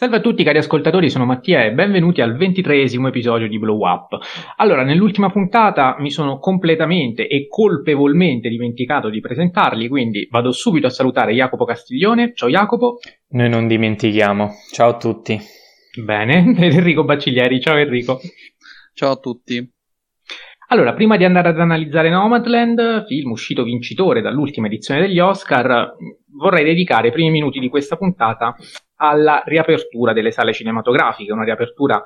Salve a tutti cari ascoltatori, sono Mattia e benvenuti al ventitreesimo episodio di Blow Up. Allora, nell'ultima puntata mi sono completamente e colpevolmente dimenticato di presentarli, quindi vado subito a salutare Jacopo Castiglione. Ciao Jacopo. Noi non dimentichiamo. Ciao a tutti. Bene, Enrico Baciglieri. Ciao Enrico. Ciao a tutti. Allora, prima di andare ad analizzare Nomadland, film uscito vincitore dall'ultima edizione degli Oscar, vorrei dedicare i primi minuti di questa puntata alla riapertura delle sale cinematografiche, una riapertura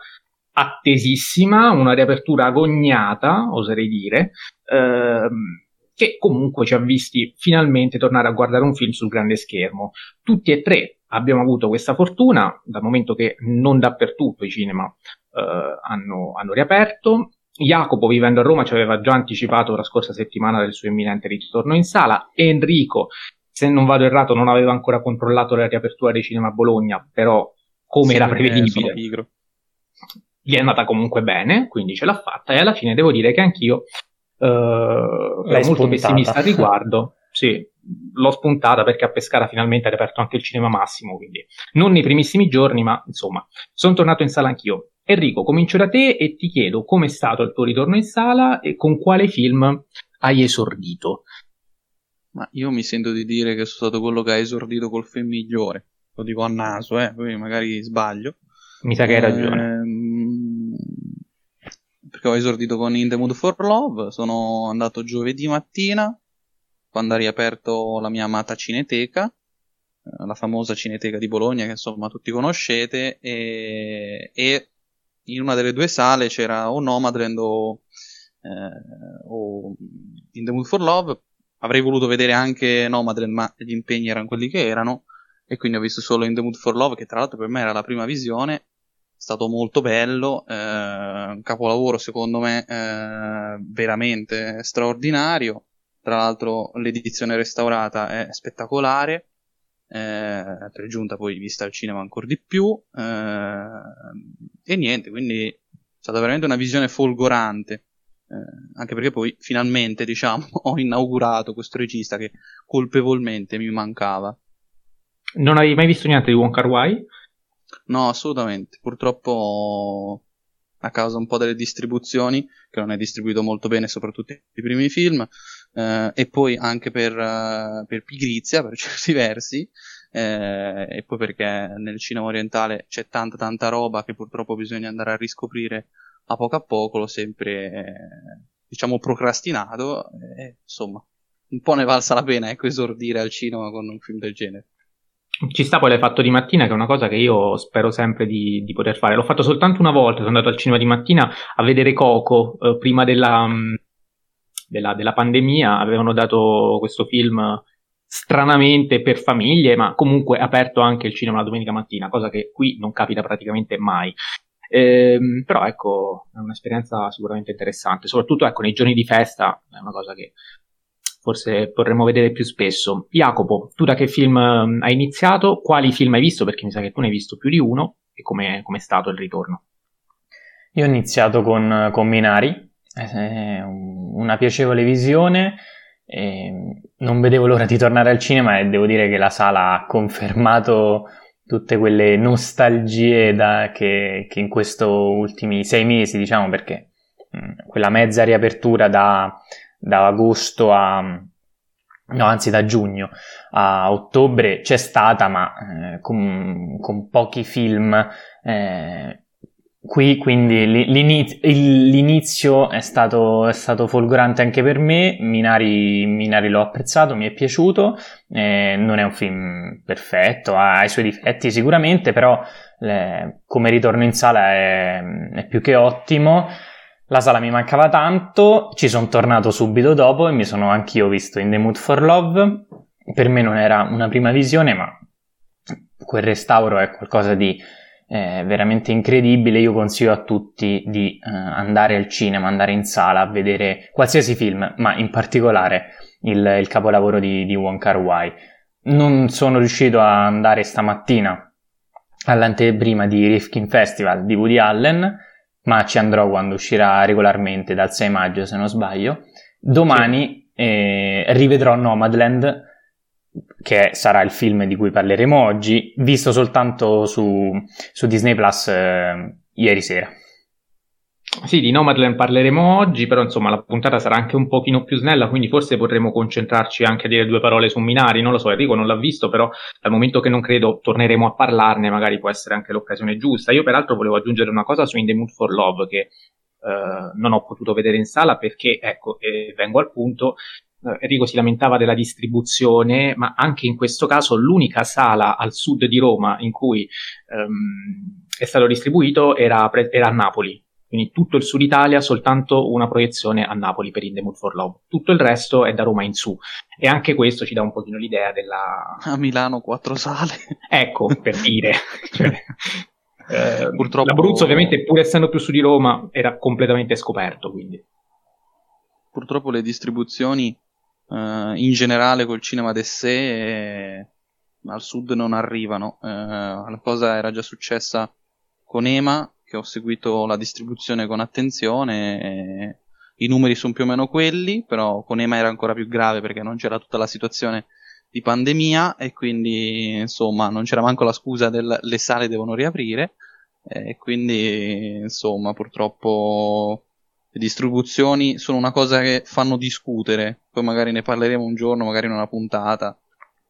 attesissima, una riapertura agognata, oserei dire, ehm, che comunque ci ha visti finalmente tornare a guardare un film sul grande schermo. Tutti e tre abbiamo avuto questa fortuna, dal momento che non dappertutto i cinema eh, hanno, hanno riaperto. Jacopo, vivendo a Roma, ci aveva già anticipato la scorsa settimana del suo imminente ritorno in sala. Enrico se non vado errato, non aveva ancora controllato la riapertura dei cinema a Bologna, però come sì, era prevedibile, gli è andata comunque bene, quindi ce l'ha fatta e alla fine devo dire che anch'io uh, ero molto spuntata. pessimista al riguardo. Sì, l'ho spuntata perché a Pescara finalmente ha riaperto anche il cinema massimo, quindi non nei primissimi giorni, ma insomma, sono tornato in sala anch'io. Enrico, comincio da te e ti chiedo com'è stato il tuo ritorno in sala e con quale film hai esordito. Ma io mi sento di dire che sono stato quello che ha esordito col film migliore. Lo dico a naso, eh, poi magari sbaglio. Mi sa che hai ragione. Ehm, perché ho esordito con In the Mood for Love, sono andato giovedì mattina, quando ha riaperto la mia amata cineteca, eh, la famosa cineteca di Bologna che insomma tutti conoscete, e, e in una delle due sale c'era o Nomadland o, eh, o In the Mood for Love, avrei voluto vedere anche Nomadland, ma gli impegni erano quelli che erano. E quindi ho visto solo In the Mood for Love, che tra l'altro per me era la prima visione. È stato molto bello, eh, un capolavoro secondo me eh, veramente straordinario. Tra l'altro l'edizione restaurata è spettacolare. Eh, per giunta poi vista al cinema ancora di più. Eh, e niente, quindi è stata veramente una visione folgorante. Eh, anche perché poi finalmente, diciamo, ho inaugurato questo regista che colpevolmente mi mancava. Non hai mai visto niente di Wong Kar Wai? No, assolutamente. Purtroppo a causa un po' delle distribuzioni, che non è distribuito molto bene, soprattutto i primi film, eh, e poi anche per, uh, per, pigrizia, per certi versi, eh, e poi perché nel cinema orientale c'è tanta tanta roba che purtroppo bisogna andare a riscoprire a poco a poco l'ho sempre, eh, diciamo, procrastinato. E, insomma, un po' ne valsa la pena, ecco, esordire al cinema con un film del genere. Ci sta poi l'hai fatto di mattina, che è una cosa che io spero sempre di, di poter fare. L'ho fatto soltanto una volta, sono andato al cinema di mattina a vedere Coco, eh, prima della, mm, della, della pandemia, avevano dato questo film stranamente per famiglie, ma comunque aperto anche il cinema la domenica mattina, cosa che qui non capita praticamente mai. Ehm, però ecco, è un'esperienza sicuramente interessante, soprattutto ecco, nei giorni di festa, è una cosa che forse vorremmo vedere più spesso. Jacopo, tu da che film ehm, hai iniziato? Quali film hai visto? Perché mi sa che tu ne hai visto più di uno e come è stato il ritorno? Io ho iniziato con, con Minari, è una piacevole visione. non vedevo l'ora di tornare al cinema e devo dire che la sala ha confermato tutte quelle nostalgie da, che, che, in questi ultimi sei mesi, diciamo, perché mm, quella mezza riapertura da, da, agosto a, no, anzi da giugno a ottobre c'è stata, ma eh, con, con, pochi film eh, Qui quindi l'inizio, l'inizio è, stato, è, stato, folgorante anche per me, Minari, Minari l'ho apprezzato, mi è piaciuto, eh, non è un film perfetto, ha, ha i suoi difetti sicuramente, però eh, come ritorno in sala è, è, più che ottimo. La sala mi mancava tanto, ci sono tornato subito dopo e mi sono anch'io visto In the Mood for Love. Per me non era una prima visione, ma quel restauro è qualcosa di è veramente incredibile. Io consiglio a tutti di uh, andare al cinema, andare in sala a vedere qualsiasi film, ma in particolare il, il capolavoro di, di Wong Kar Wai. Non sono riuscito a andare stamattina all'anteprima di Rifkin Festival di Woody Allen, ma ci andrò quando uscirà regolarmente dal 6 maggio, se non sbaglio. Domani sì. eh, rivedrò Nomadland che sarà il film di cui parleremo oggi, visto soltanto su, su Disney Plus eh, ieri sera. Sì, di Nomadland parleremo oggi, però insomma la puntata sarà anche un pochino più snella, quindi forse potremo concentrarci anche a dire due parole su Minari, non lo so, Enrico non l'ha visto, però dal momento che non credo torneremo a parlarne, magari può essere anche l'occasione giusta. Io peraltro volevo aggiungere una cosa su In the Mood for Love che eh, non ho potuto vedere in sala perché, ecco, e vengo al punto, eh, Enrico si lamentava della distribuzione, ma anche in questo caso l'unica sala al sud di Roma in cui ehm, è stato distribuito era, era a Napoli quindi tutto il sud Italia, soltanto una proiezione a Napoli per In the Mood for Love. Tutto il resto è da Roma in su. E anche questo ci dà un pochino l'idea della... A Milano quattro sale. Ecco, per dire. cioè, eh, Purtroppo... L'Abruzzo ovviamente, pur essendo più su di Roma, era completamente scoperto, quindi. Purtroppo le distribuzioni eh, in generale col cinema d'essè eh, al sud non arrivano. Eh, la cosa era già successa con Ema che ho seguito la distribuzione con attenzione. I numeri sono più o meno quelli, però con EMA era ancora più grave perché non c'era tutta la situazione di pandemia e quindi insomma non c'era manco la scusa del le sale devono riaprire e quindi insomma purtroppo le distribuzioni sono una cosa che fanno discutere poi magari ne parleremo un giorno magari in una puntata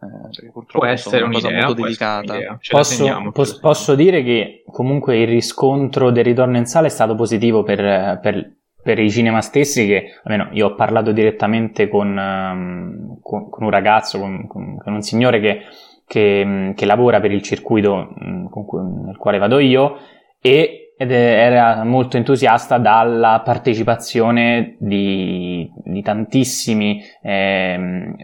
eh, può essere una cosa molto delicata. Posso, pos- posso, dire che comunque il riscontro del ritorno in sala è stato positivo per, per, per i cinema stessi. Che almeno io ho parlato direttamente con, um, con, con un ragazzo, con, con, un signore che, che, che, lavora per il circuito um, cui, nel quale vado io e ed era molto entusiasta dalla partecipazione di, di tantissimi eh,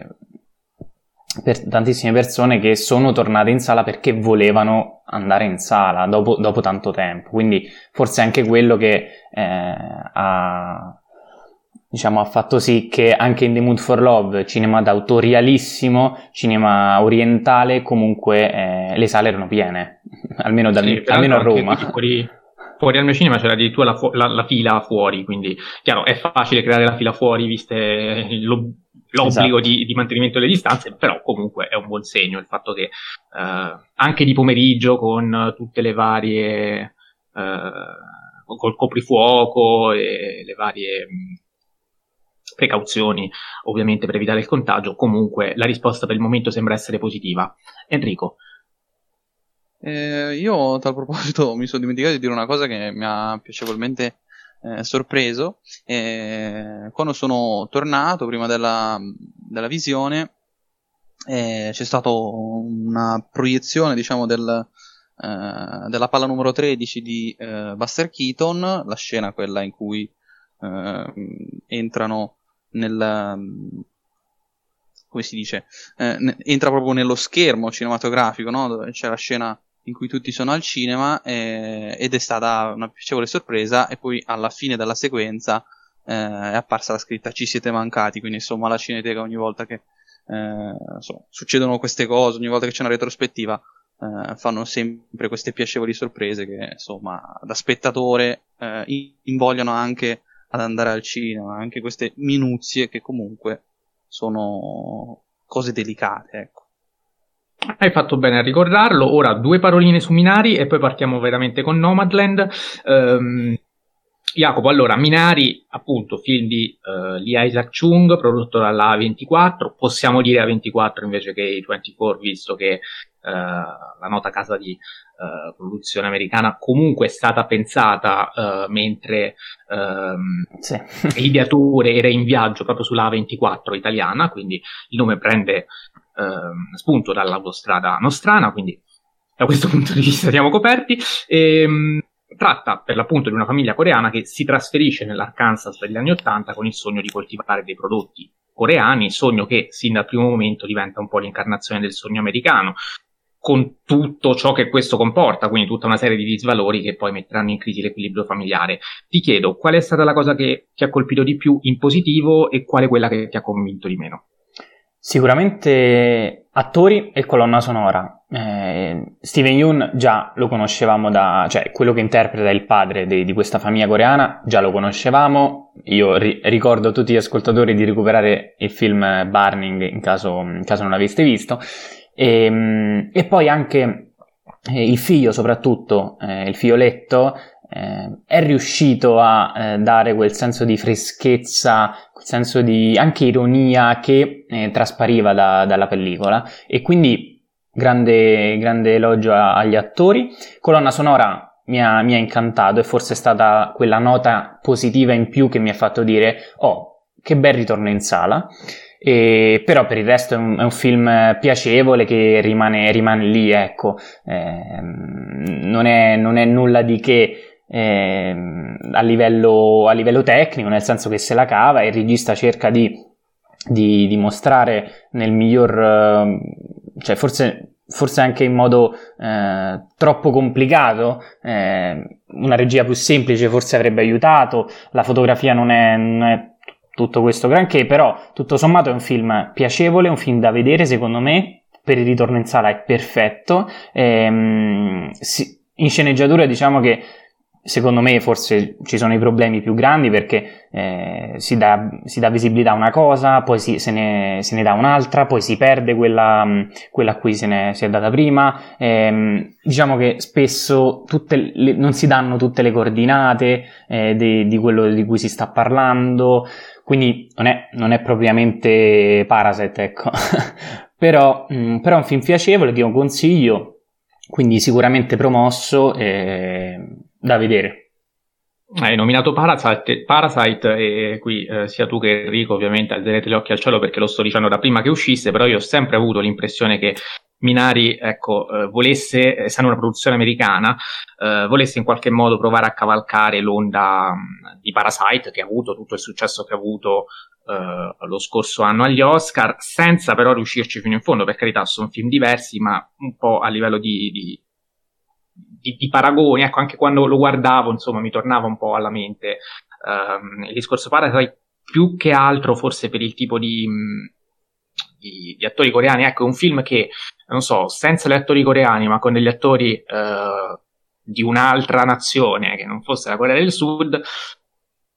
per tantissime persone che sono tornate in sala perché volevano andare in sala dopo, dopo tanto tempo. Quindi forse anche quello che eh, ha, diciamo, ha fatto sì che anche in The Mood for Love, cinema d'autorialissimo, cinema orientale, comunque eh, le sale erano piene, almeno, da, sì, almeno a Roma. Fuori, fuori al mio cinema c'era addirittura la, la, la, fila fuori, quindi chiaro è facile creare la fila fuori viste lo, l'obbligo esatto. di, di, mantenimento delle distanze, però comunque è un buon segno il fatto che eh, anche di pomeriggio con tutte le varie eh, col coprifuoco e le varie precauzioni ovviamente per evitare il contagio, comunque la risposta per il momento sembra essere positiva. Enrico. Eh, io a tal proposito mi sono dimenticato di dire una cosa che mi ha piacevolmente eh, sorpreso. E quando sono tornato, prima della, della visione, eh, c'è stata una proiezione, diciamo, del, eh, della palla numero 13 di eh, Buster Keaton, la scena quella in cui eh, entrano nel come si dice, eh, entra proprio nello schermo cinematografico, no? C'è la scena in cui tutti sono al cinema eh, ed è stata una piacevole sorpresa e poi alla fine della sequenza eh, è apparsa la scritta ci siete mancati, quindi insomma la cineteca ogni volta che eh, insomma, succedono queste cose, ogni volta che c'è una retrospettiva eh, fanno sempre queste piacevoli sorprese che insomma da spettatore eh, invogliano anche ad andare al cinema, anche queste minuzie che comunque sono cose delicate, ecco. Hai fatto bene a ricordarlo. Ora due paroline su Minari e poi partiamo veramente con Nomadland. Um, Jacopo, allora, Minari, appunto, film di uh, Lee Isaac Chung, prodotto dalla A24, possiamo dire A24 invece che A24, visto che uh, la nota casa di uh, produzione americana comunque è stata pensata mentre um, sì. l'ideatore era in viaggio proprio sulla A24 italiana, quindi il nome prende eh, spunto dall'autostrada nostrana, quindi da questo punto di vista siamo coperti. E, ehm, tratta per l'appunto di una famiglia coreana che si trasferisce nell'Arkansas degli anni Ottanta con il sogno di coltivare dei prodotti coreani, sogno che sin dal primo momento diventa un po' l'incarnazione del sogno americano, con tutto ciò che questo comporta, quindi tutta una serie di disvalori che poi metteranno in crisi l'equilibrio familiare. Ti chiedo qual è stata la cosa che ti ha colpito di più in positivo e qual è quella che ti ha convinto di meno? Sicuramente attori e colonna sonora. eh, Steven Yeun già lo conoscevamo da, cioè quello che interpreta il padre di, di questa famiglia coreana, già lo conoscevamo. Io ri- ricordo a tutti gli ascoltatori di recuperare il film Burning in caso, in caso non l'aveste visto. E, ehm, e poi anche eh, il figlio, soprattutto eh, il figlioletto, eh, è riuscito a eh, dare quel senso di freschezza, quel senso di anche ironia che eh, traspariva da, dalla pellicola e quindi grande, grande elogio a, agli attori. Colonna sonora mi ha, mi ha incantato e forse è stata quella nota positiva in più che mi ha fatto dire oh, che bel ritorno in sala. E, però per il resto è un, è un film piacevole che rimane, rimane lì, ecco, eh, non, è, non, è, nulla di che eh, a, livello, a, livello, tecnico, nel senso che se la cava e il regista cerca di, di, di mostrare nel miglior, cioè forse, forse anche in modo eh, troppo complicato, eh, una regia più semplice forse avrebbe aiutato, la fotografia non è, non è tutto questo granché, però tutto sommato è un film piacevole, un film da vedere secondo me, per il ritorno in sala è perfetto, ehm, si, in sceneggiatura diciamo che secondo me forse ci sono i problemi più grandi perché eh, si, dà, si, dà, visibilità a una cosa, poi si, se, ne, se, ne, dà un'altra, poi si perde quella, quella a cui se ne si è data prima. Eh, diciamo che spesso le, non si danno tutte le coordinate eh, di, di, quello di cui si sta parlando, quindi non è, non è propriamente Parasite, ecco. però, mh, però è un film piacevole che io consiglio, quindi sicuramente promosso. Eh, da vedere. Hai nominato Parasite, Parasite e qui eh, sia tu che Enrico ovviamente alzerete gli occhi al cielo perché lo sto dicendo da prima che uscisse, però io ho sempre avuto l'impressione che Minari ecco, eh, volesse, essendo una produzione americana, eh, volesse in qualche modo provare a cavalcare l'onda mh, di Parasite che ha avuto tutto il successo che ha avuto eh, lo scorso anno agli Oscar, senza però riuscirci fino in fondo, per carità sono film diversi, ma un po' a livello di, di di, di, paragoni, ecco, anche quando lo guardavo, insomma, mi tornava un po' alla mente. Um, il discorso Parasite, più che altro forse per il tipo di, di, di, attori coreani, ecco, è un film che, non so, senza gli attori coreani, ma con degli attori uh, di un'altra nazione, che non fosse la Corea del Sud,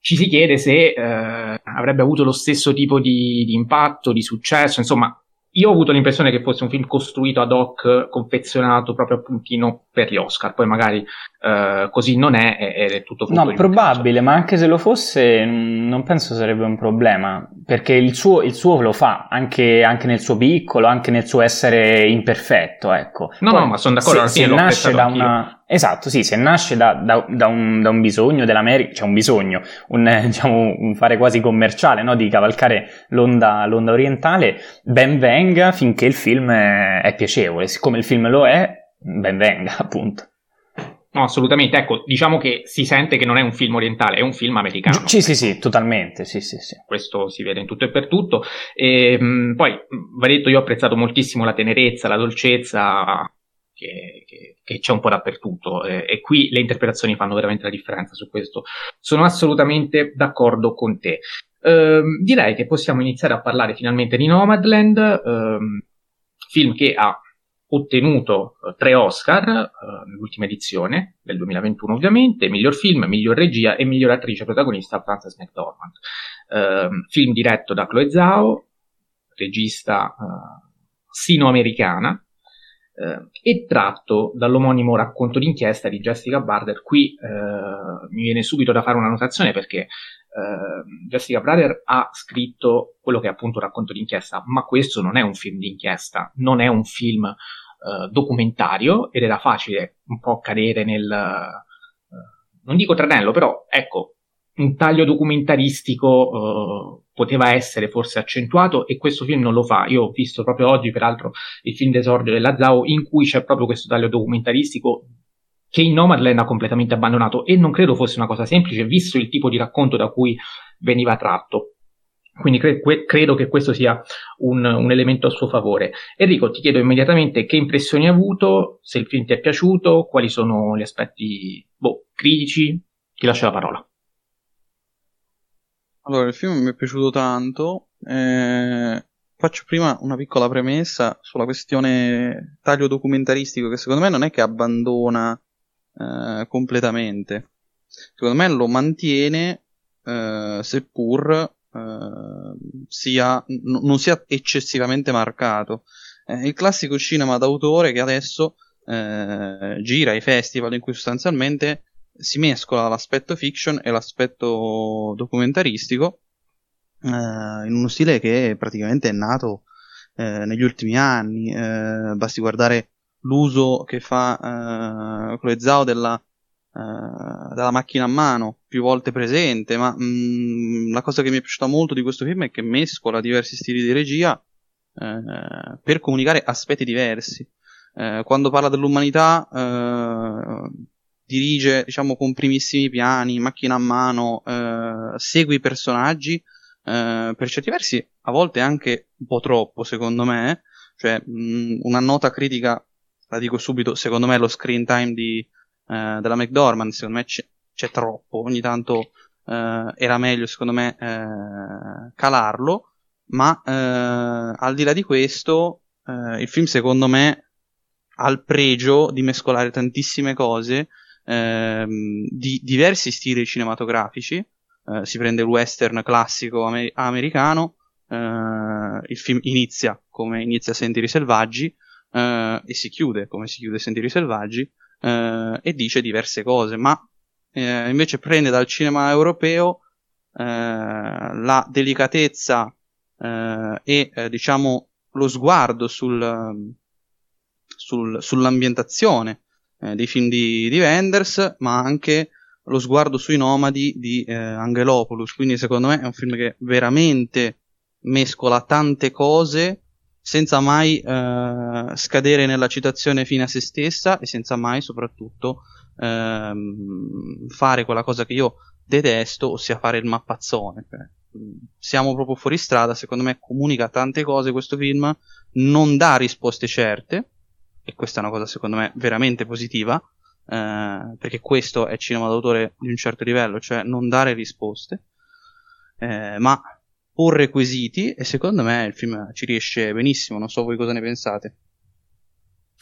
ci si chiede se uh, avrebbe avuto lo stesso tipo di, di impatto, di successo, insomma, io ho avuto l'impressione che fosse un film costruito ad hoc, confezionato proprio a puntino per gli Oscar, poi magari uh, così non è ed è tutto No, probabile, ma anche se lo fosse non penso sarebbe un problema, perché il suo, il suo lo fa, anche, anche, nel suo piccolo, anche nel suo essere imperfetto, ecco. No, poi, no, ma sono d'accordo, se, se nasce da una... Esatto, sì, se nasce da, da, da, un, da, un, bisogno dell'America, cioè un bisogno, un, diciamo, un fare quasi commerciale, no? di cavalcare l'onda, l'onda, orientale, ben venga finché il film è, è piacevole. Siccome il film lo è, ben venga, appunto. No, assolutamente. Ecco, diciamo che si sente che non è un film orientale, è un film americano. Sì, sì, sì, totalmente. Sì, sì, sì. Questo si vede in tutto e per tutto. E, mh, poi, va detto, io ho apprezzato moltissimo la tenerezza, la dolcezza che, che, che c'è un po' dappertutto. Eh, e qui le interpretazioni fanno veramente la differenza su questo. Sono assolutamente d'accordo con te. Eh, direi che possiamo iniziare a parlare finalmente di Nomadland, ehm, film che ha ottenuto uh, tre Oscar uh, nell'ultima edizione del 2021 ovviamente, miglior film, miglior regia e miglior attrice protagonista Frances McDormand. Uh, film diretto da Chloe Zhao, regista sino-americana, e tratto dall'omonimo racconto d'inchiesta di Jessica Barder. Qui mi viene subito da fare una notazione perché Jessica Brader ha scritto quello che è appunto un racconto d'inchiesta, ma questo non è un film d'inchiesta, non è un film documentario ed era facile un po' cadere nel, non dico tranello, però ecco, un taglio documentaristico uh, poteva essere forse accentuato e questo film non lo fa. Io ho visto proprio oggi, peraltro, il film d'esordio della Zao in cui c'è proprio questo taglio documentaristico che in Nomadland ha completamente abbandonato e non credo fosse una cosa semplice visto il tipo di racconto da cui veniva tratto. Quindi cre- que- credo che questo sia un, un, elemento a suo favore. Enrico, ti chiedo immediatamente che impressioni hai avuto, se il film ti è piaciuto, quali sono gli aspetti boh, critici. Ti lascio la parola. Allora, il film mi è piaciuto tanto. Eh, faccio prima una piccola premessa sulla questione taglio documentaristico che secondo me non è che abbandona eh, completamente. Secondo me lo mantiene, eh, seppur eh, sia, n- non sia eccessivamente marcato. il classico cinema d'autore che adesso eh, gira ai festival in cui sostanzialmente si mescola l'aspetto fiction e l'aspetto documentaristico eh, in uno stile che praticamente è nato eh, negli ultimi anni. Eh, basti guardare l'uso che fa eh, Chloe Zhao della, eh, della macchina a mano, più volte presente, ma mh, mm, la cosa che mi è piaciuta molto di questo film è che mescola diversi stili di regia eh, per comunicare aspetti diversi. Eh, quando parla dell'umanità dirige diciamo con primissimi piani, macchina a mano, eh, segue i personaggi, eh, per certi versi a volte anche un po' troppo secondo me, cioè mh, una nota critica, la dico subito, secondo me lo screen time di, eh, della McDormand, secondo me c'è, c'è troppo, ogni tanto eh, era meglio secondo me calarlo, ma al di là di questo il film secondo me al pregio di mescolare tantissime cose ehm, di diversi stili cinematografici. Eh, si prende il western classico amer- americano, eh, il film inizia come inizia Sentieri Selvaggi eh, e si chiude come si chiude Sentieri Selvaggi eh, e dice diverse cose, ma eh, invece prende dal cinema europeo la delicatezza e diciamo lo sguardo sul sul, sull'ambientazione eh, dei film di, di Wenders, ma anche lo sguardo sui nomadi di eh, Angelopoulos. Quindi, secondo me, è un film che veramente mescola tante cose senza mai eh, scadere nella citazione fine a se stessa e senza mai, soprattutto, ehm, fare quella cosa che io detesto, ossia fare il mappazzone. Cioè, siamo proprio fuori strada, secondo me comunica tante cose questo film, non dà risposte certe, e questa è una cosa secondo me veramente positiva, eh, perché questo è cinema d'autore di un certo livello, cioè non dare risposte, eh, ma porre quesiti e secondo me il film ci riesce benissimo, non so voi cosa ne pensate.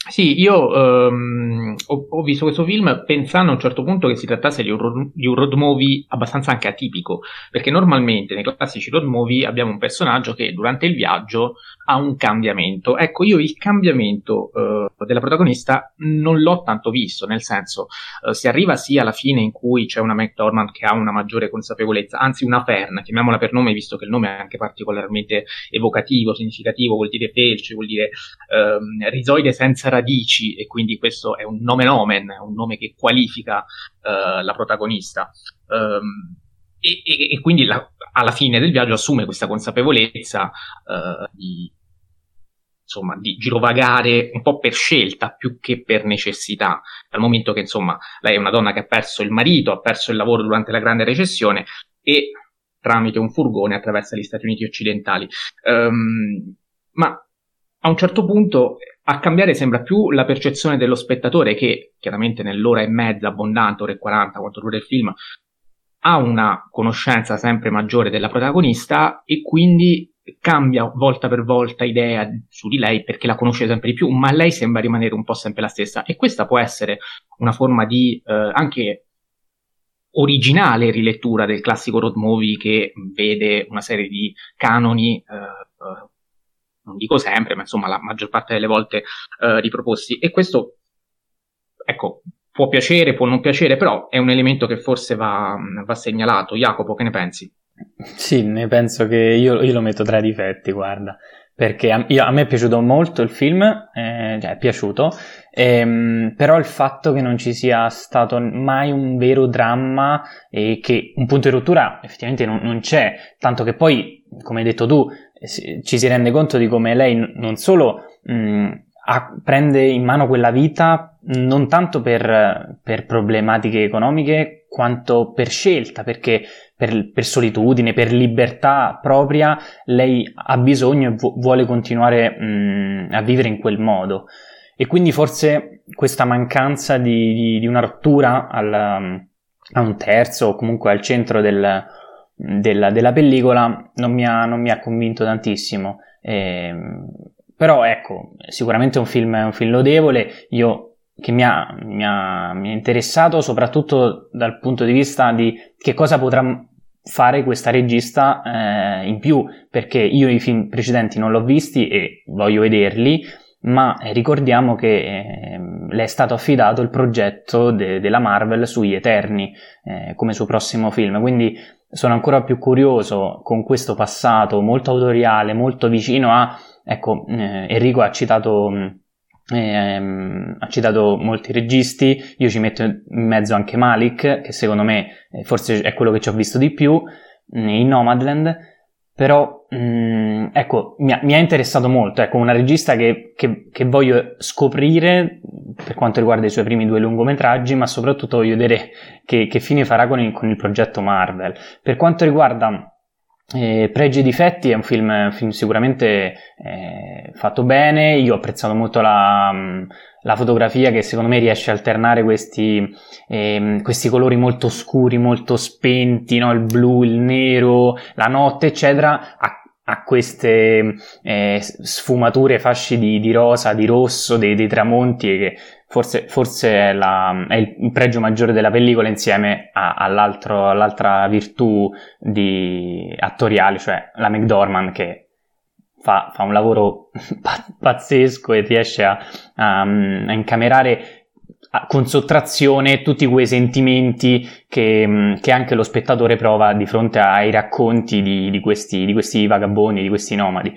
Sì, io um, ho, ho, visto questo film pensando a un certo punto che si trattasse di un, road, di un, road, movie abbastanza anche atipico, perché normalmente nei classici road movie abbiamo un personaggio che durante il viaggio ha un cambiamento. Ecco, io il cambiamento uh, della protagonista non l'ho tanto visto, nel senso uh, si arriva sì alla fine in cui c'è una McDormand che ha una maggiore consapevolezza, anzi una Fern, chiamiamola per nome visto che il nome è anche particolarmente evocativo, significativo, vuol dire felce, vuol dire uh, risoide senza radici e quindi questo è un nome nomen, un nome che qualifica la protagonista. Um, e, e, e, quindi la, alla fine del viaggio assume questa consapevolezza uh, di, insomma, di girovagare un po' per scelta più che per necessità, dal momento che insomma lei è una donna che ha perso il marito, ha perso il lavoro durante la grande recessione e tramite un furgone attraversa gli Stati Uniti occidentali. Um, ma a un certo punto a cambiare sembra più la percezione dello spettatore che chiaramente nell'ora e mezza abbondante, ora e 40 quanto dura il film, ha una conoscenza sempre maggiore della protagonista e quindi cambia volta per volta idea su di lei perché la conosce sempre di più, ma lei sembra rimanere un po' sempre la stessa. E questa può essere una forma di eh, anche originale rilettura del classico road movie che vede una serie di canoni, eh, eh, non dico sempre, ma insomma la maggior parte delle volte eh, riproposti. E questo ecco può piacere, può non piacere, però è un elemento che forse va, va segnalato. Jacopo, che ne pensi? Sì, ne penso che io, io lo metto tra i difetti, guarda, perché a, io, a, me è piaciuto molto il film, eh, cioè è piaciuto, ehm, però il fatto che non ci sia stato mai un vero dramma e che un punto di rottura effettivamente non, non c'è, tanto che poi, come hai detto tu, eh, ci si rende conto di come lei non solo mh, a, prende in mano quella vita non tanto per, per, problematiche economiche quanto per scelta, perché per, per, solitudine, per libertà propria, lei ha bisogno e vu- vuole continuare mh, a vivere in quel modo. E quindi forse questa mancanza di, di, di una rottura al, a un terzo o comunque al centro del, della, della pellicola non mi, ha, non mi, ha, convinto tantissimo. Eh, però ecco, sicuramente è un film, un film lodevole. Io che mi ha, mi, ha, mi ha, interessato soprattutto dal punto di vista di che cosa potrà fare questa regista eh, in più, perché io i film precedenti non l'ho visti e voglio vederli, ma ricordiamo che eh, le è stato affidato il progetto de- della Marvel sugli Eterni eh, come suo prossimo film, quindi sono ancora più curioso con questo passato molto autoriale, molto vicino a, ecco, eh, Enrico ha citato ehm, ha citato molti registi, io ci metto in mezzo anche Malik, che secondo me eh, forse è quello che ci ho visto di più mm, in Nomadland, però mh, mm, ecco, mi ha, mi ha, interessato molto, ecco, una regista che, che, che, voglio scoprire per quanto riguarda i suoi primi due lungometraggi, ma soprattutto voglio vedere che, che fine farà con il, con il progetto Marvel. Per quanto riguarda eh, Pregi e difetti è un film, un film sicuramente eh, fatto bene, io ho apprezzato molto la, mm, la, fotografia che secondo me riesce a alternare questi, eh, questi colori molto scuri, molto spenti, no? il blu, il nero, la notte eccetera, a a queste eh, sfumature, fasci di, di, rosa, di rosso, dei, dei tramonti che forse, forse è, la, è, il pregio maggiore della pellicola insieme a, all'altra virtù di, attoriale, cioè la McDormand che fa, fa un lavoro pazzesco e riesce a, a, a incamerare con sottrazione tutti quei sentimenti che, mm, che, anche lo spettatore prova di fronte ai racconti di, di, questi, di questi, vagabondi, di questi nomadi.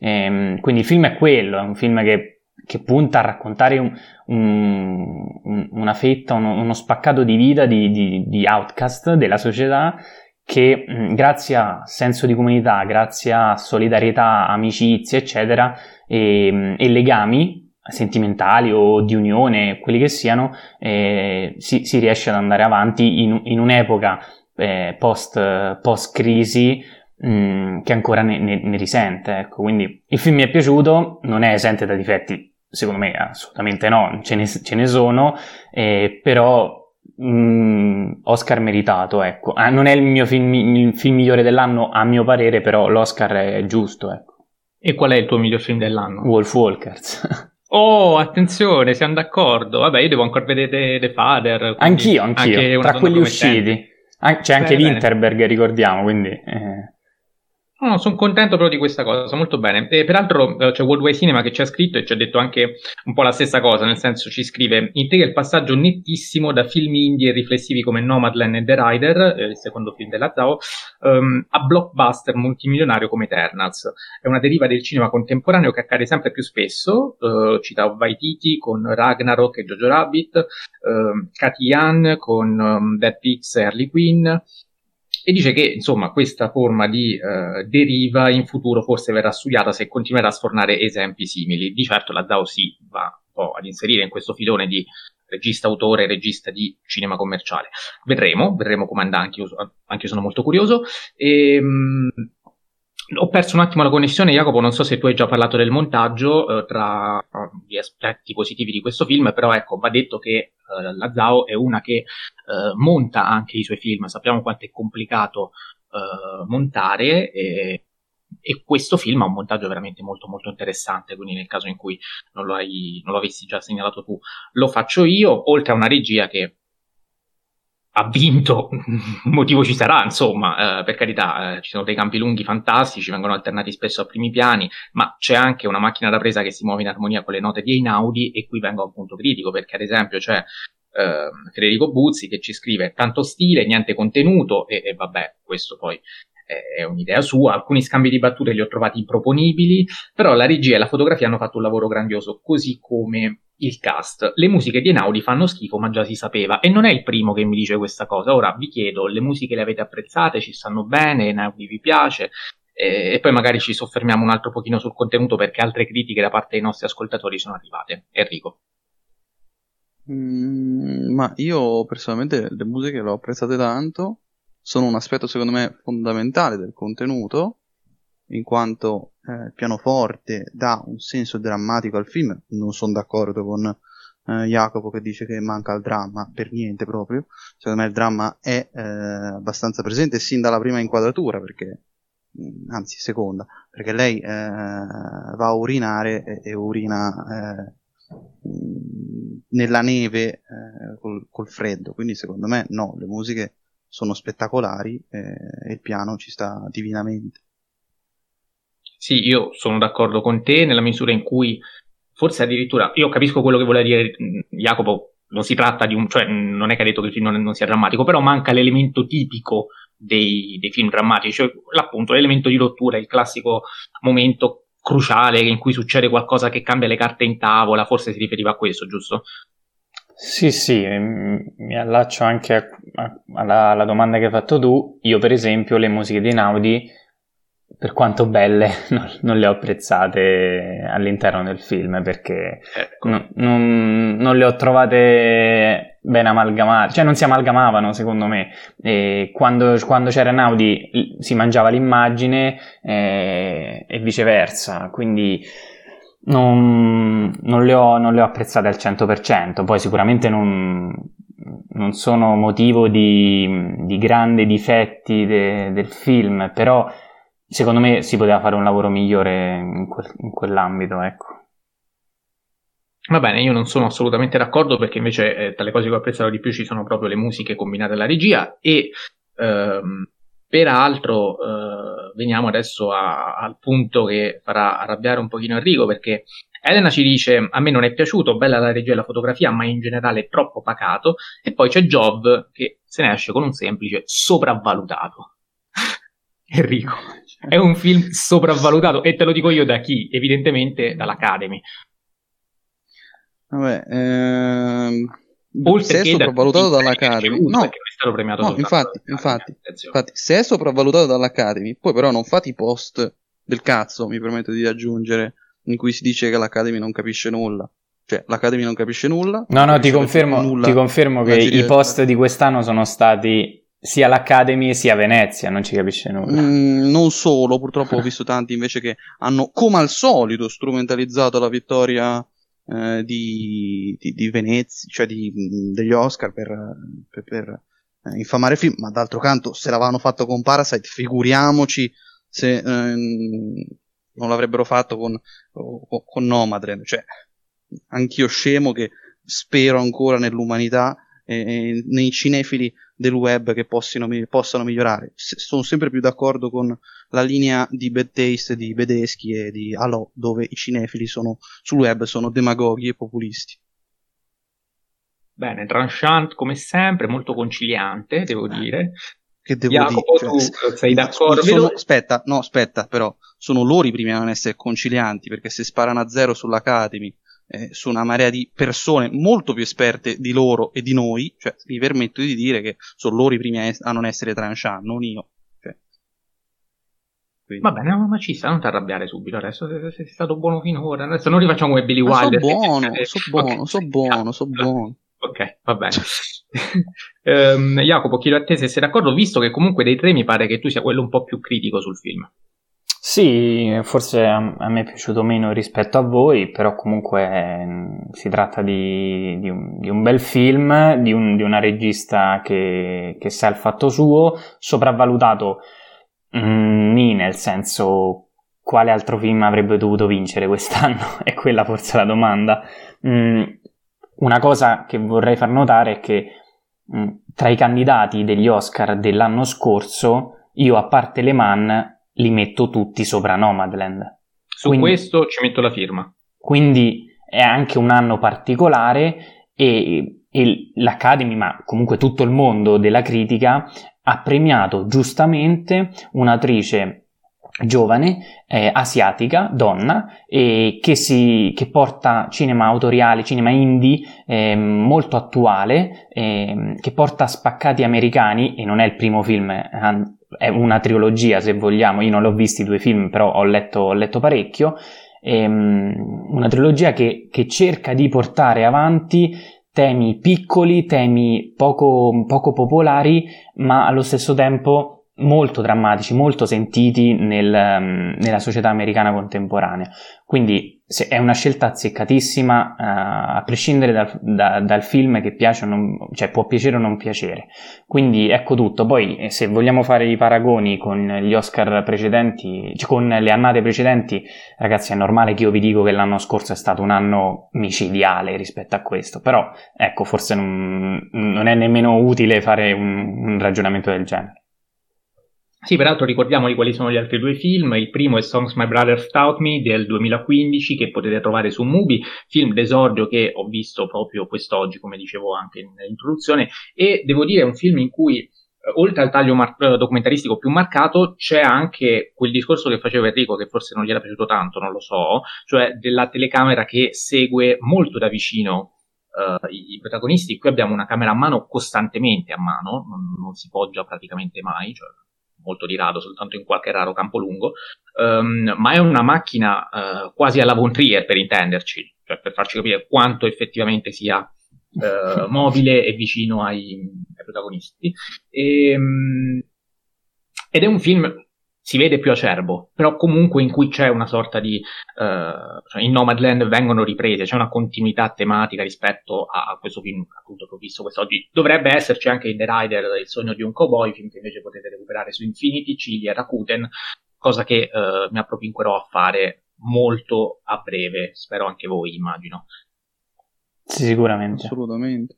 Ehm, quindi il film è quello, è un film che, che punta a raccontare un, un, una fetta, uno, uno, spaccato di vita di, di outcast della società che mm, grazie a senso di comunità, grazie a solidarietà, amicizie, eccetera, e, mm, e legami sentimentali o di unione, quelli che siano, eh, si, si, riesce ad andare avanti in, in un'epoca eh, post, post crisi mh, mm, che ancora ne, ne, ne risente. Ecco. Quindi il film mi è piaciuto, non è esente da difetti, secondo me assolutamente no, ce ne, ce ne sono, eh, però Mm, Oscar meritato, ecco. Ah, non è il mio film, il film, migliore dell'anno, a mio parere, però l'Oscar è giusto, ecco. E qual è il tuo miglior film dell'anno? Wolf Walkers. Oh, attenzione, siamo d'accordo. Vabbè, io devo ancora vedere The Father. Anch'io, anch'io. Tra quelli usciti. An- c'è anche bene, Winterberg, bene. ricordiamo, quindi... Eh. No, sono contento proprio di questa cosa, molto bene. E peraltro eh, c'è Worldwide Cinema che ci ha scritto e ci ha detto anche un po' la stessa cosa, nel senso ci scrive integra il passaggio nettissimo da film indie e riflessivi come Nomadland e The Rider, eh, il secondo film della Zao, um, a blockbuster multimilionario come Eternals. È una deriva del cinema contemporaneo che accade sempre più spesso, uh, cita Waititi con Ragnarok e Jojo Rabbit, Cathy Yan con um, Dead Pigs e Harley Quinn, e dice che insomma questa forma di eh, deriva in futuro forse verrà studiata se continuerà a sfornare esempi simili. Di certo la DAO si va un po' ad inserire in questo filone di regista autore, regista di cinema commerciale. Vedremo, vedremo come andrà, anche io, sono molto curioso. E, ehm, ho perso un attimo la connessione, Jacopo. Non so se tu hai già parlato del montaggio eh, tra uh, gli aspetti positivi di questo film, però ecco, va detto che uh, la Zao è una che uh, monta anche i suoi film. Sappiamo quanto è complicato montare e, e, questo film ha un montaggio veramente molto molto interessante. Quindi, nel caso in cui non lo, hai, non lo avessi già segnalato tu, lo faccio io. Oltre a una regia che ha vinto, motivo ci sarà, insomma, eh, per carità, eh, ci sono dei campi lunghi fantastici, vengono alternati spesso a primi piani, ma c'è anche una macchina da presa che si muove in armonia con le note di Einaudi e qui vengo a un punto critico, perché ad esempio c'è eh, Federico Buzzi che ci scrive tanto stile, niente contenuto e, e vabbè, questo poi è un'idea sua, alcuni scambi di battute li ho trovati improponibili, però la regia e la fotografia hanno fatto un lavoro grandioso, così come il cast. Le musiche di Enaudi fanno schifo, ma già si sapeva, e non è il primo che mi dice questa cosa. Ora vi chiedo, le musiche le avete apprezzate, ci stanno bene, Enaudi vi piace? E, poi magari ci soffermiamo un altro pochino sul contenuto perché altre critiche da parte dei nostri ascoltatori sono arrivate. Enrico. Mm, ma io personalmente le musiche le ho apprezzate tanto sono un aspetto secondo me fondamentale del contenuto, in quanto eh, il pianoforte dà un senso drammatico al film. Non sono d'accordo con eh, Jacopo che dice che manca il dramma, per niente proprio. Secondo me il dramma è eh, abbastanza presente sin dalla prima inquadratura, perché mm, anzi seconda, perché lei eh, va a urinare e, e urina eh, mm, nella neve eh, col, col, freddo, quindi secondo me no, le musiche sono spettacolari e il piano ci sta divinamente. Sì, io sono d'accordo con te nella misura in cui forse addirittura, io capisco quello che vuole dire Jacopo, non si tratta di un, cioè non è che ha detto che il film non, non sia drammatico, però manca l'elemento tipico dei, dei, film drammatici, cioè appunto l'elemento di rottura, il classico momento cruciale in cui succede qualcosa che cambia le carte in tavola, forse si riferiva a questo, giusto? Sì, sì, mi allaccio anche alla, alla domanda che hai fatto tu. Io, per esempio, le musiche di Naudi per quanto belle, non, non, le ho apprezzate all'interno del film perché ecco. no, non, non, le ho trovate ben amalgamate, cioè non si amalgamavano secondo me. Quando, quando c'era Naudi si mangiava l'immagine e, e viceversa, quindi non, non, le ho, non le ho apprezzate al 100%. Poi sicuramente non, non sono motivo di, di grandi difetti de, del film, però secondo me si poteva fare un lavoro migliore in, quel, in quell'ambito, ecco. Va bene, io non sono assolutamente d'accordo perché invece eh, tra le cose che ho apprezzato di più ci sono proprio le musiche combinate alla regia e ehm, peraltro eh, veniamo adesso a, al punto che farà arrabbiare un pochino Enrico perché Elena ci dice a me non è piaciuto, bella la regia e la fotografia ma in generale è troppo pacato e poi c'è Jov che se ne esce con un semplice sopravvalutato. Enrico. È un film sopravvalutato e te lo dico io da chi? Evidentemente dall'Academy. Vabbè, ehm... Oltre se è sopravvalutato da dall'Academy, no, perché è stato premiato no infatti, infatti, infatti, se è sopravvalutato dall'Academy, poi però non fate i post del cazzo, mi permetto di aggiungere, in cui si dice che l'Academy non capisce nulla. Cioè, l'Academy non capisce nulla. No, no, ti confermo, ti confermo che i post di quest'anno sono stati sia l'Academy sia Venezia, non ci capisce nulla. Mm, non solo, purtroppo ho visto tanti invece che hanno, come al solito, strumentalizzato la vittoria eh, di, di, di, Venezia, cioè di, degli Oscar per, per, per eh, infamare il film, ma d'altro canto, se l'avevano fatto con Parasite, figuriamoci se eh, non l'avrebbero fatto con, con Nomadland. Cioè, anch'io scemo che spero ancora nell'umanità e nei cinefili del web che possino, possano migliorare. S- sono sempre più d'accordo con la linea di Bad Taste di Bedeschi e di Alò, dove i cinefili sono, sul web sono demagoghi e populisti. Bene, tranchant come sempre, molto conciliante, devo dire. Che devo Jacopo, dire? Cioè, tu sei d'accordo? Sono, aspetta, no, aspetta, però sono loro i primi a non essere concilianti, perché se sparano a zero sull'Academy eh, su una marea di persone molto più esperte di loro e di noi, cioè mi permetto di dire che sono loro i primi a, es- a non essere tranchant, non io. Cioè. Va bene, ma ci sta, non ti arrabbiare subito adesso, sei, sei stato buono finora, adesso non rifacciamo come Billy Wilder. So buono, so buono, so buono, so buono. Ok, va bene. um, Jacopo, chiedo a te se sei d'accordo, visto che comunque dei tre mi pare che tu sia quello un po' più critico sul film. Sì, forse a, me è piaciuto meno rispetto a voi, però comunque eh, si tratta di, di, un, di, un, bel film, di, un, di una regista che, che, sa il fatto suo, sopravvalutato mm, nel senso quale altro film avrebbe dovuto vincere quest'anno? è quella forse la domanda. Mm, una cosa che vorrei far notare è che mm, tra i candidati degli Oscar dell'anno scorso, io a parte Le Mans li metto tutti sopra Nomadland. Su quindi, questo ci metto la firma. Quindi è anche un anno particolare e, e l'Academy, ma comunque tutto il mondo della critica, ha premiato giustamente un'attrice giovane, eh, asiatica, donna, eh, che, si, che porta cinema autoriale, cinema indie eh, molto attuale, ehm, che porta spaccati americani, e non è il primo film, è una trilogia se vogliamo, io non l'ho visto i due film, però ho letto, ho letto parecchio, ehm, una trilogia che, che, cerca di portare avanti temi piccoli, temi poco, poco popolari, ma allo stesso tempo molto drammatici, molto sentiti nel, um, nella società americana contemporanea. Quindi è una scelta azzeccatissima, uh, a prescindere dal, da, dal, film che non, cioè può piacere o non piacere. Quindi ecco tutto. Poi eh, se vogliamo fare i paragoni con gli Oscar precedenti, cioè con le annate precedenti, ragazzi è normale che io vi dico che l'anno scorso è stato un anno micidiale rispetto a questo, però ecco forse non, non è nemmeno utile fare un, un ragionamento del genere. Sì, peraltro ricordiamoli quali sono gli altri due film. Il primo è Songs My Brothers Taught Me del 2015 che potete trovare su Mubi, film d'esordio che ho visto proprio quest'oggi, come dicevo anche nell'introduzione, e devo dire è un film in cui eh, oltre al taglio mar- eh, documentaristico più marcato, c'è anche quel discorso che faceva Enrico, che forse non gli era piaciuto tanto, non lo so, cioè della telecamera che segue molto da vicino uh, i protagonisti. Qui abbiamo una camera a mano costantemente a mano, non, non si poggia praticamente mai, cioè molto di rado, soltanto in qualche raro campo lungo, um, ma è una macchina uh, quasi alla Von Trier per intenderci, cioè per farci capire quanto effettivamente sia uh, mobile e vicino ai, ai protagonisti. E, um, ed è un film si vede più acerbo, però comunque in cui c'è una sorta di... Uh, cioè in Nomadland vengono riprese, c'è una continuità tematica rispetto a, a questo film appunto che ho visto quest'oggi. Dovrebbe esserci anche in The Rider, Il sogno di un cowboy, film che invece potete recuperare su Infinity, Ciglia e Rakuten, cosa che uh, mi appropinquerò a fare molto a breve, spero anche voi immagino. Sì, sicuramente. Assolutamente.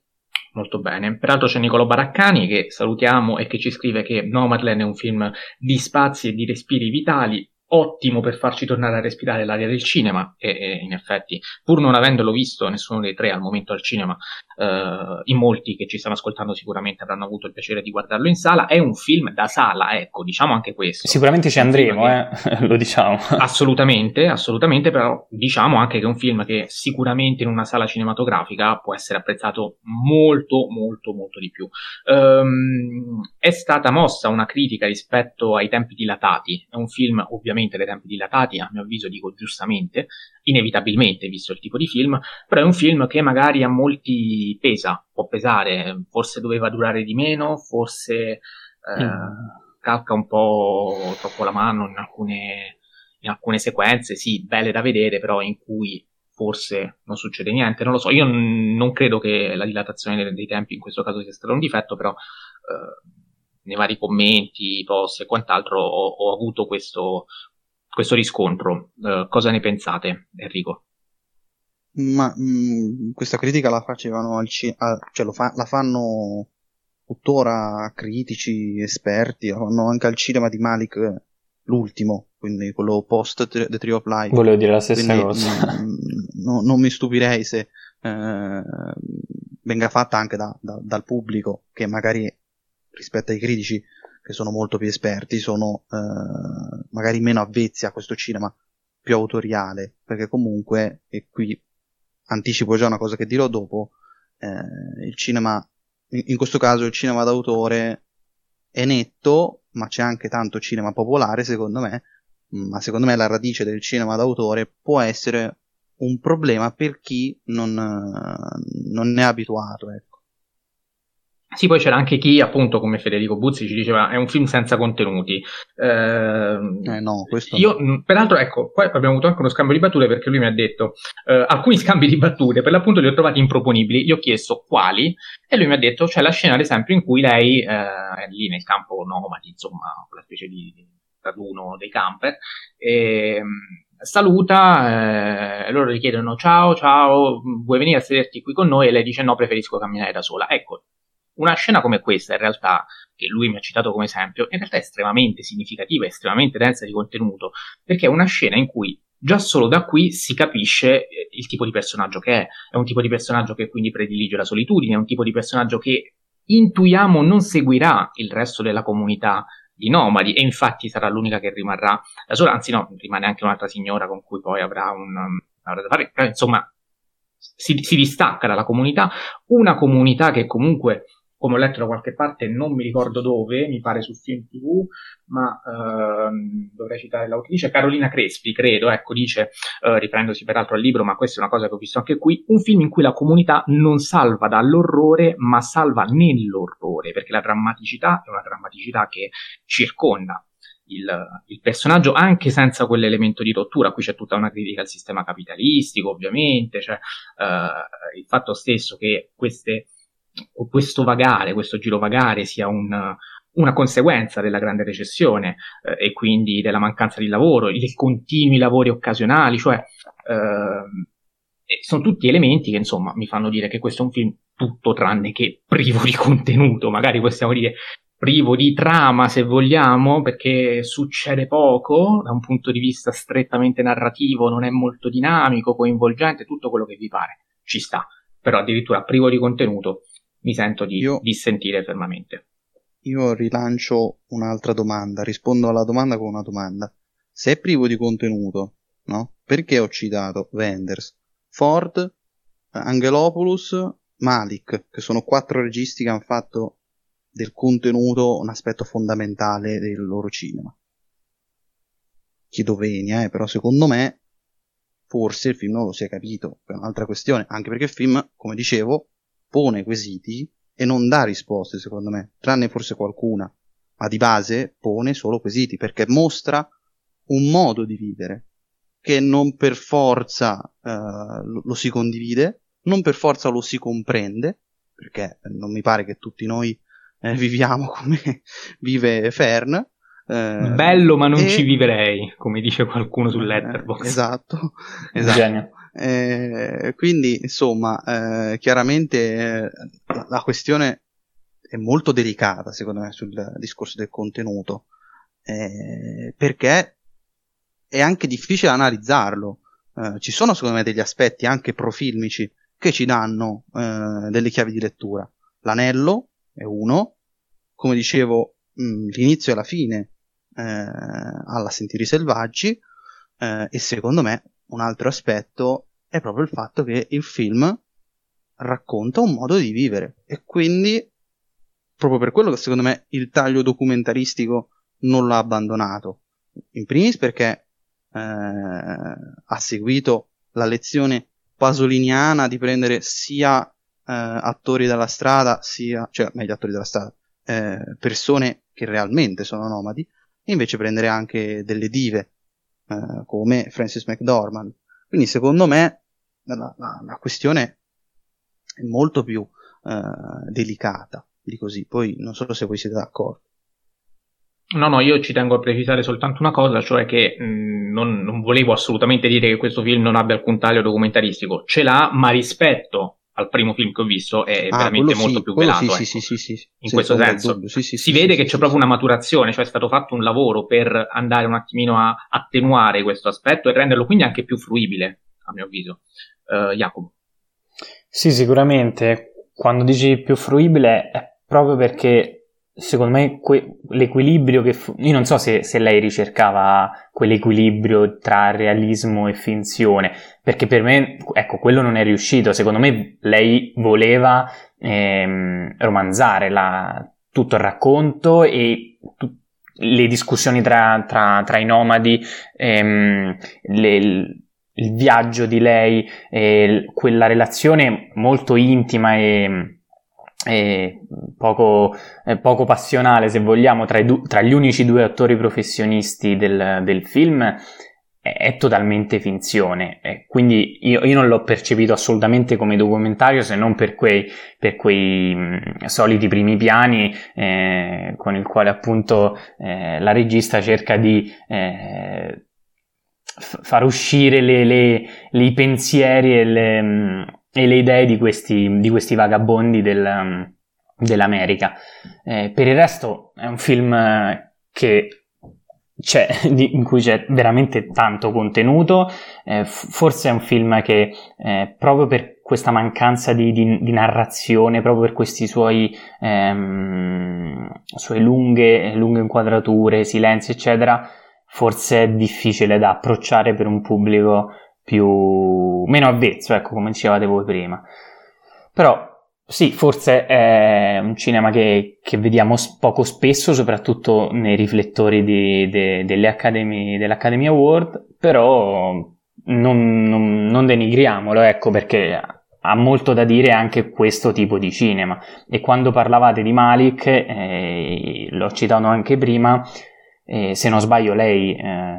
Molto bene. Peraltro c'è Nicolo Baraccani che salutiamo e che ci scrive che Nomadland è un film di spazi e di respiri vitali ottimo per farci tornare a respirare l'aria del cinema e, e, in effetti pur non avendolo visto nessuno dei tre al momento al cinema eh, in molti che ci stanno ascoltando sicuramente avranno avuto il piacere di guardarlo in sala. È un film da sala ecco diciamo anche questo. Sicuramente ci andremo eh, lo diciamo. Assolutamente assolutamente però diciamo anche che è un film che sicuramente in una sala cinematografica può essere apprezzato molto molto molto di più. Um, è stata mossa una critica rispetto ai tempi dilatati. È un film ovviamente ovviamente dai tempi dilatati, a mio avviso dico giustamente, inevitabilmente visto il tipo di film, però è un film che magari a molti pesa, può pesare, forse doveva durare di meno, forse eh, mm. calca un po' troppo la mano in alcune, in alcune sequenze, sì, belle da vedere, però in cui forse non succede niente, non lo so, io n- non credo che la dilatazione dei, dei, tempi in questo caso sia stato un difetto, però eh, nei vari commenti, post e quant'altro ho, ho avuto questo, questo riscontro. Uh, cosa ne pensate, Enrico? Ma mh, mm, questa critica la facevano al cinema, cioè fa- la fanno tuttora critici, esperti, la fanno anche al cinema di Malik l'ultimo, quindi quello post The Tree of Life. Volevo dire la stessa quindi, cosa. Mh, mm, no, non mi stupirei se eh, venga fatta anche da, da, dal pubblico che magari rispetto ai critici che sono molto più esperti, sono eh, magari meno avvezzi a questo cinema più autoriale, perché comunque, e qui anticipo già una cosa che dirò dopo, eh, il cinema, in, in questo caso il cinema d'autore è netto, ma c'è anche tanto cinema popolare, secondo me, ma secondo me la radice del cinema d'autore può essere un problema per chi non, non è abituato. Ecco. Sì, poi c'era anche chi, appunto, come Federico Buzzi ci diceva, è un film senza contenuti. Eh, eh no, questo io, no. Peraltro, ecco, poi abbiamo avuto anche uno scambio di battute perché lui mi ha detto eh, alcuni scambi di battute, per l'appunto li ho trovati improponibili. Gli ho chiesto quali e lui mi ha detto c'è la scena, ad esempio, in cui lei eh, è lì nel campo nomadi, insomma, quella specie di raduno dei camper, e ehm, saluta, eh, loro gli chiedono ciao, ciao, vuoi venire a sederti qui con noi? E lei dice no, preferisco camminare da sola. Ecco, una scena come questa, in realtà, che lui mi ha citato come esempio, in realtà è estremamente significativa, estremamente densa di contenuto, perché è una scena in cui già solo da qui si capisce eh, il tipo di personaggio che è. È un tipo di personaggio che quindi predilige la solitudine, è un tipo di personaggio che intuiamo non seguirà il resto della comunità di nomadi e infatti sarà l'unica che rimarrà da sola, anzi no, rimane anche un'altra signora con cui poi avrà un... avrà da fare, insomma si, si distacca dalla comunità, una comunità che comunque come ho letto da qualche parte, non mi ricordo dove, mi pare su Film TV, ma ehm, dovrei citare l'autrice, Carolina Crespi, credo, ecco, dice, eh, riprendosi peraltro al libro, ma questa è una cosa che ho visto anche qui, un film in cui la comunità non salva dall'orrore, ma salva nell'orrore, perché la drammaticità è una drammaticità che circonda il, il, personaggio anche senza quell'elemento di rottura. Qui c'è tutta una critica al sistema capitalistico, ovviamente, cioè, uh, il fatto stesso che queste, questo vagare, questo girovagare sia un, una conseguenza della grande recessione eh, e quindi della mancanza di lavoro, i continui lavori occasionali, cioè eh, sono tutti elementi che insomma mi fanno dire che questo è un film tutto tranne che privo di contenuto, magari possiamo dire privo di trama se vogliamo, perché succede poco da un punto di vista strettamente narrativo, non è molto dinamico, coinvolgente, tutto quello che vi pare, ci sta, però addirittura privo di contenuto mi sento di Io... dissentire fermamente. Io rilancio un'altra domanda, rispondo alla domanda con una domanda. Se è privo di contenuto, no? Perché ho citato Wenders, Ford, Angelopoulos, Malik, che sono quattro registi che hanno fatto del contenuto un aspetto fondamentale del loro cinema. Chiedo venia, eh, però secondo me forse il film non lo si è capito, è un'altra questione, anche perché il film, come dicevo, pone quesiti e non dà risposte, secondo me, tranne forse qualcuna, ma di base pone solo quesiti, perché mostra un modo di vivere che non per forza uh, lo, lo, si condivide, non per forza lo si comprende, perché non mi pare che tutti noi eh, viviamo come vive Fern. Eh, Bello, ma non e... ci vivrei, come dice qualcuno su Letterboxd. Eh, esatto, esatto. Eh, quindi, insomma, eh, chiaramente eh, la questione è molto delicata, secondo me, sul discorso del contenuto, eh, perché è anche difficile analizzarlo. Eh, ci sono, secondo me, degli aspetti anche profilmici che ci danno delle chiavi di lettura. L'anello è uno, come dicevo, mh, mm, l'inizio e la fine alla Sentieri Selvaggi, e secondo me un altro aspetto è proprio il fatto che il film racconta un modo di vivere e quindi proprio per quello che secondo me il taglio documentaristico non l'ha abbandonato. In primis perché eh, ha seguito la lezione pasoliniana di prendere sia eh, attori dalla strada, sia, cioè meglio attori dalla strada, eh, persone che realmente sono nomadi, e invece prendere anche delle dive eh, come Francis McDormand. Quindi secondo me la, la, la questione è molto più eh, delicata di così. Poi non so se voi siete d'accordo. No, no, io ci tengo a precisare soltanto una cosa, cioè che mh, non, non, volevo assolutamente dire che questo film non abbia alcun taglio documentaristico, ce l'ha, ma rispetto al primo film che ho visto è ah, veramente molto sì, più velato. Sì, sì, sì, sì, in questo senso si vede che c'è proprio una maturazione, cioè è stato fatto un lavoro per andare un attimino a attenuare questo aspetto e renderlo quindi anche più fruibile, a mio avviso. Uh, Jacopo. Sì, sicuramente. Quando dici più fruibile è proprio perché secondo me que- l'equilibrio che fu- io non so se, se, lei ricercava quell'equilibrio tra realismo e finzione perché per me ecco quello non è riuscito. Secondo me lei voleva ehm, romanzare la, tutto il racconto e tu- le discussioni tra, tra, tra i nomadi ehm, le, il viaggio di lei quella relazione molto intima e poco, poco, passionale, se vogliamo, tra, du- tra, gli unici due attori professionisti del, del film è, è, totalmente finzione. E quindi io, io, non l'ho percepito assolutamente come documentario se non per quei, per quei mh, soliti primi piani eh, con il quale appunto eh, la regista cerca di eh, far uscire le, le, i pensieri e le, e le idee di questi, di questi vagabondi del, um, dell'America. Eh, per il resto è un film che c'è, in cui c'è veramente tanto contenuto, eh, forse è un film che eh, proprio per questa mancanza di, di, di, narrazione, proprio per questi suoi, ehm, suoi lunghe, lunghe inquadrature, silenzi, eccetera, forse è difficile da approcciare per un pubblico più meno avvezzo, ecco, come dicevate voi prima. Però sì, forse è un cinema che, che vediamo poco spesso, soprattutto nei riflettori di, de, delle Academy, dell'Academy Award, però non, non, non, denigriamolo, ecco, perché ha molto da dire anche questo tipo di cinema. E quando parlavate di Malik, eh, l'ho citato anche prima, eh, se non sbaglio lei eh,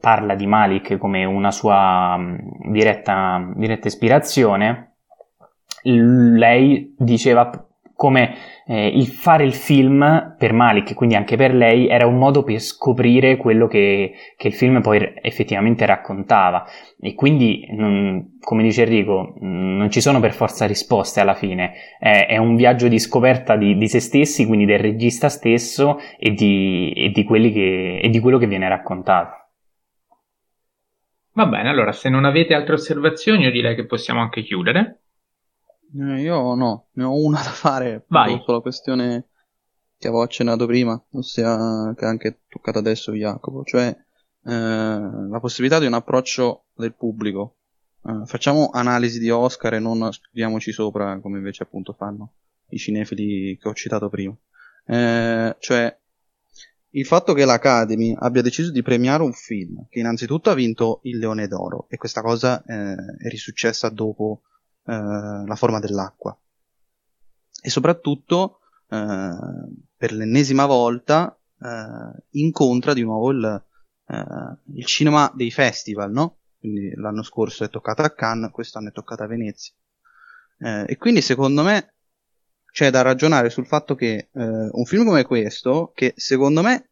parla di Malik come una sua mm, diretta, diretta ispirazione, lei diceva come eh, il fare il film per Malik, quindi anche per lei, era un modo per scoprire quello che, che il film poi effettivamente raccontava. E quindi, non, come dice Enrico, non ci sono per forza risposte alla fine, è, è un viaggio di scoperta di, di, se stessi, quindi del regista stesso e di, e di, che, e di quello che viene raccontato. Va bene, allora se non avete altre osservazioni io direi che possiamo anche chiudere. Eh, io no, ne ho una da fare Vai. sulla questione che avevo accennato prima, ossia che ha anche toccato adesso Jacopo, cioè eh, la possibilità di un approccio del pubblico. Eh, facciamo analisi di Oscar e non studiamoci sopra come invece appunto fanno i cinefili che ho citato prima. Eh, cioè il fatto che l'Academy abbia deciso di premiare un film che innanzitutto ha vinto il Leone d'Oro e questa cosa eh, è risuccessa dopo eh, la forma dell'acqua. E soprattutto, eh, per l'ennesima volta, eh, incontra di nuovo il, il, cinema dei festival, no? Quindi l'anno scorso è toccata a Cannes, quest'anno è toccata a Venezia. e quindi secondo me c'è da ragionare sul fatto che eh, un film come questo, che secondo me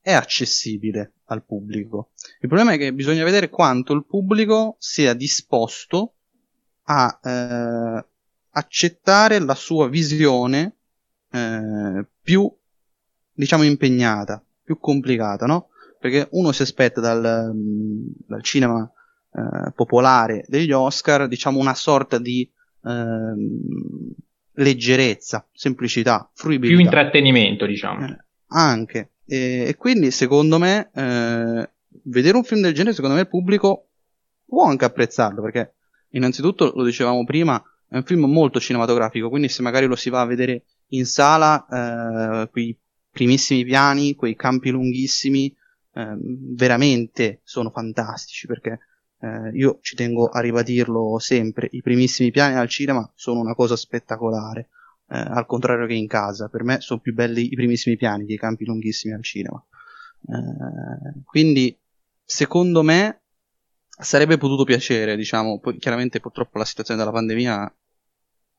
è accessibile al pubblico, il problema è che bisogna vedere quanto il pubblico sia disposto a eh, accettare la sua visione eh, più, diciamo, impegnata, più complicata, no? Perché uno si aspetta dal, mm, dal cinema eh, popolare degli Oscar, diciamo, una sorta di ehm, leggerezza, semplicità, fruibilità. Più intrattenimento, diciamo. Eh, anche. E, e, quindi, secondo me, eh, vedere un film del genere, secondo me il pubblico può anche apprezzarlo, perché innanzitutto, lo dicevamo prima, è un film molto cinematografico, quindi se magari lo si va a vedere in sala, eh, quei primissimi piani, quei campi lunghissimi, eh, veramente sono fantastici, perché eh, io ci tengo a ribadirlo sempre, i primissimi piani al cinema sono una cosa spettacolare, eh, al contrario che in casa, per me sono più belli i primissimi piani che i campi lunghissimi al cinema. Eh, quindi, secondo me, sarebbe potuto piacere, diciamo, poi chiaramente purtroppo la situazione della pandemia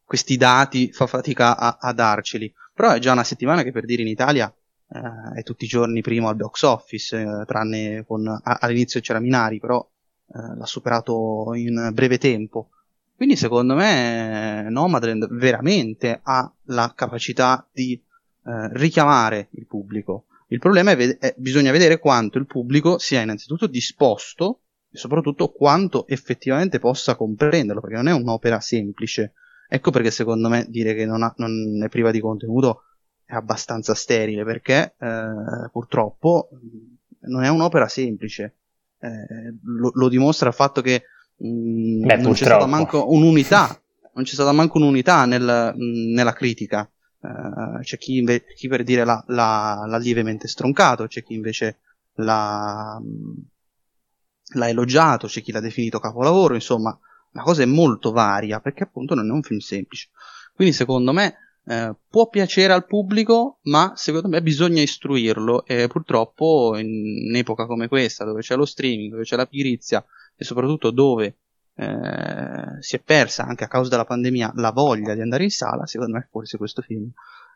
questi dati fa fatica a, a darceli, però è già una settimana che per dire in Italia eh, è tutti i giorni primo al box office, eh, tranne con, a, all'inizio c'era Minari, però eh, l'ha superato in breve tempo. Quindi secondo me Nomadland veramente ha la capacità di eh, richiamare il pubblico. Il problema è, ved- bisogna vedere quanto il pubblico sia innanzitutto disposto e soprattutto quanto effettivamente possa comprenderlo, perché non è un'opera semplice. Ecco perché secondo me dire che non, ha, non è priva di contenuto è abbastanza sterile, perché eh, purtroppo non è un'opera semplice eh, lo, lo, dimostra il fatto che mh, mm, Beh, non c'è stata manco un'unità, non c'è stata manco un'unità nel, mh, mm, nella critica. Uh, c'è chi, inve- chi, per dire l'ha, l'ha, l'ha, lievemente stroncato, c'è chi invece l'ha, mm, l'ha elogiato, c'è chi l'ha definito capolavoro, insomma, la cosa è molto varia perché appunto non è un film semplice. Quindi secondo me eh, può piacere al pubblico, ma secondo me bisogna istruirlo e purtroppo in un'epoca come questa, dove c'è lo streaming, dove c'è la pigrizia e soprattutto dove eh, si è persa anche a causa della pandemia la voglia di andare in sala, secondo me forse questo film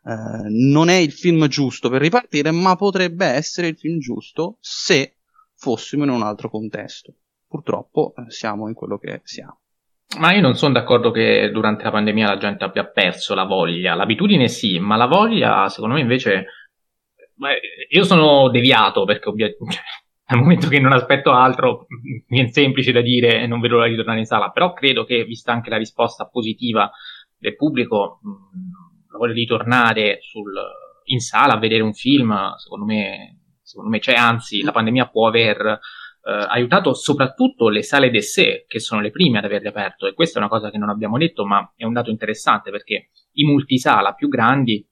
eh, non è il film giusto per ripartire, ma potrebbe essere il film giusto se fossimo in un altro contesto. Purtroppo eh, siamo in quello che siamo. Ma io non sono d'accordo che durante la pandemia la gente abbia perso la voglia. L'abitudine sì, ma la voglia, secondo me, invece. Beh, io sono deviato perché ovviamente. Cioè, al momento che non aspetto altro, mi è semplice da dire e non vedo l'ora di tornare in sala. Però credo che, vista anche la risposta positiva del pubblico, la voglia di tornare sul, in sala a vedere un film, secondo me, secondo me c'è. Anzi, la pandemia può aver aiutato soprattutto le sale d'essè, che sono le prime ad averle aperto, e questa è una cosa che non abbiamo detto, ma è un dato interessante perché i multisala più grandi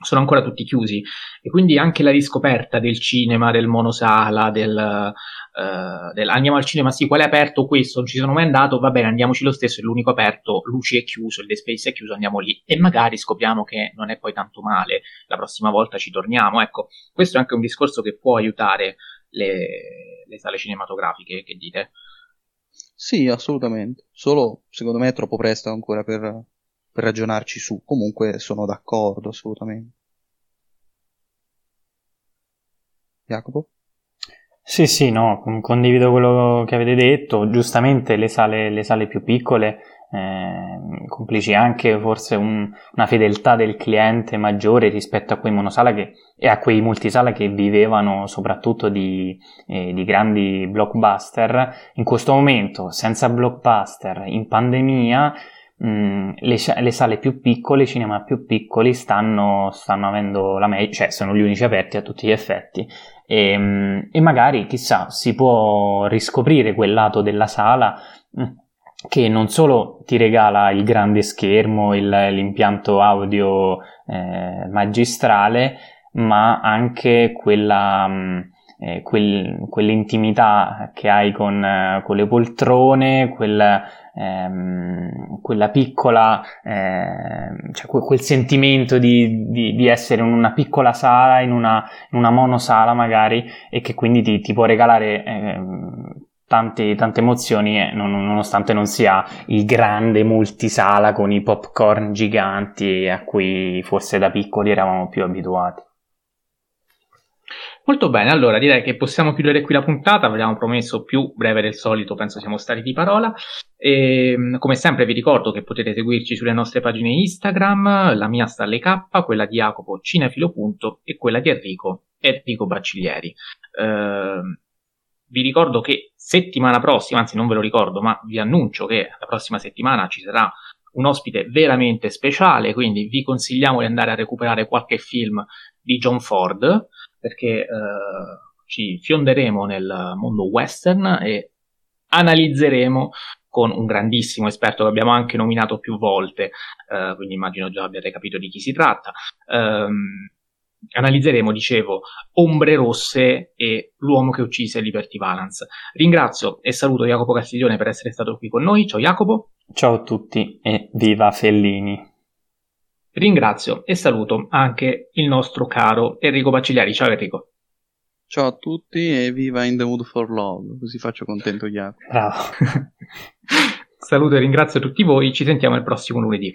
sono ancora tutti chiusi. E quindi anche la riscoperta del cinema, del monosala, del, uh, del andiamo al cinema, sì, qual è aperto questo, non ci sono mai andato, va bene, andiamoci lo stesso, è l'unico aperto, Luci è chiuso, il Space è chiuso, andiamo lì. E magari scopriamo che non è poi tanto male, la prossima volta ci torniamo, ecco, questo è anche un discorso che può aiutare le, le sale cinematografiche, che dite? Sì, assolutamente, solo secondo me è troppo presto ancora per per ragionarci su. Comunque sono d'accordo assolutamente. Jacopo? Sì, sì, no, condivido quello che avete detto. Giustamente le sale, le sale più piccole, eh, complici anche forse un, una fedeltà del cliente maggiore rispetto a quei monosala che, e a quei multisala che vivevano soprattutto di, eh, di grandi blockbuster. In questo momento, senza blockbuster, in pandemia, Mm, le, le, sale più piccole, i cinema più piccoli stanno, stanno avendo la meglio, cioè sono gli unici aperti a tutti gli effetti e, mm, e, magari chissà si può riscoprire quel lato della sala mm, che non solo ti regala il grande schermo, il, l'impianto audio eh, magistrale, ma anche quella, eh, quel, quell'intimità che hai con, eh, con le poltrone, quel, ehm, quella piccola, eh, cioè quel sentimento di, di, di, essere in una piccola sala, in una, in una monosala magari, e che quindi ti, ti può regalare eh, tante, tante emozioni, eh, non, nonostante non sia il grande multisala con i popcorn giganti a cui forse da piccoli eravamo più abituati. Molto bene, allora direi che possiamo chiudere qui la puntata, abbiamo promesso più breve del solito, penso siamo stati di parola. E, ehm, come sempre vi ricordo che potete seguirci sulle nostre pagine Instagram, la mia sta alle K, quella di Jacopo Cinefilo. e quella di Enrico, Enrico Bacciglieri. Eh, vi ricordo che settimana prossima, anzi non ve lo ricordo, ma vi annuncio che la prossima settimana ci sarà un ospite veramente speciale, quindi vi consigliamo di andare a recuperare qualche film di John Ford perché eh, ci fionderemo nel mondo western e analizzeremo con un grandissimo esperto che abbiamo anche nominato più volte, eh, quindi immagino già abbiate capito di chi si tratta. Um, analizzeremo, dicevo, Ombre Rosse e L'uomo che uccise Liberty Valance. Ringrazio e saluto Jacopo Castiglione per essere stato qui con noi. Ciao Jacopo. Ciao a tutti e viva Fellini. Ringrazio e saluto anche il nostro caro Enrico Bacigliari. Ciao Enrico. Ciao a tutti e viva In the Mood for Love, così faccio contento altri. Bravo. saluto e ringrazio tutti voi, ci sentiamo il prossimo lunedì.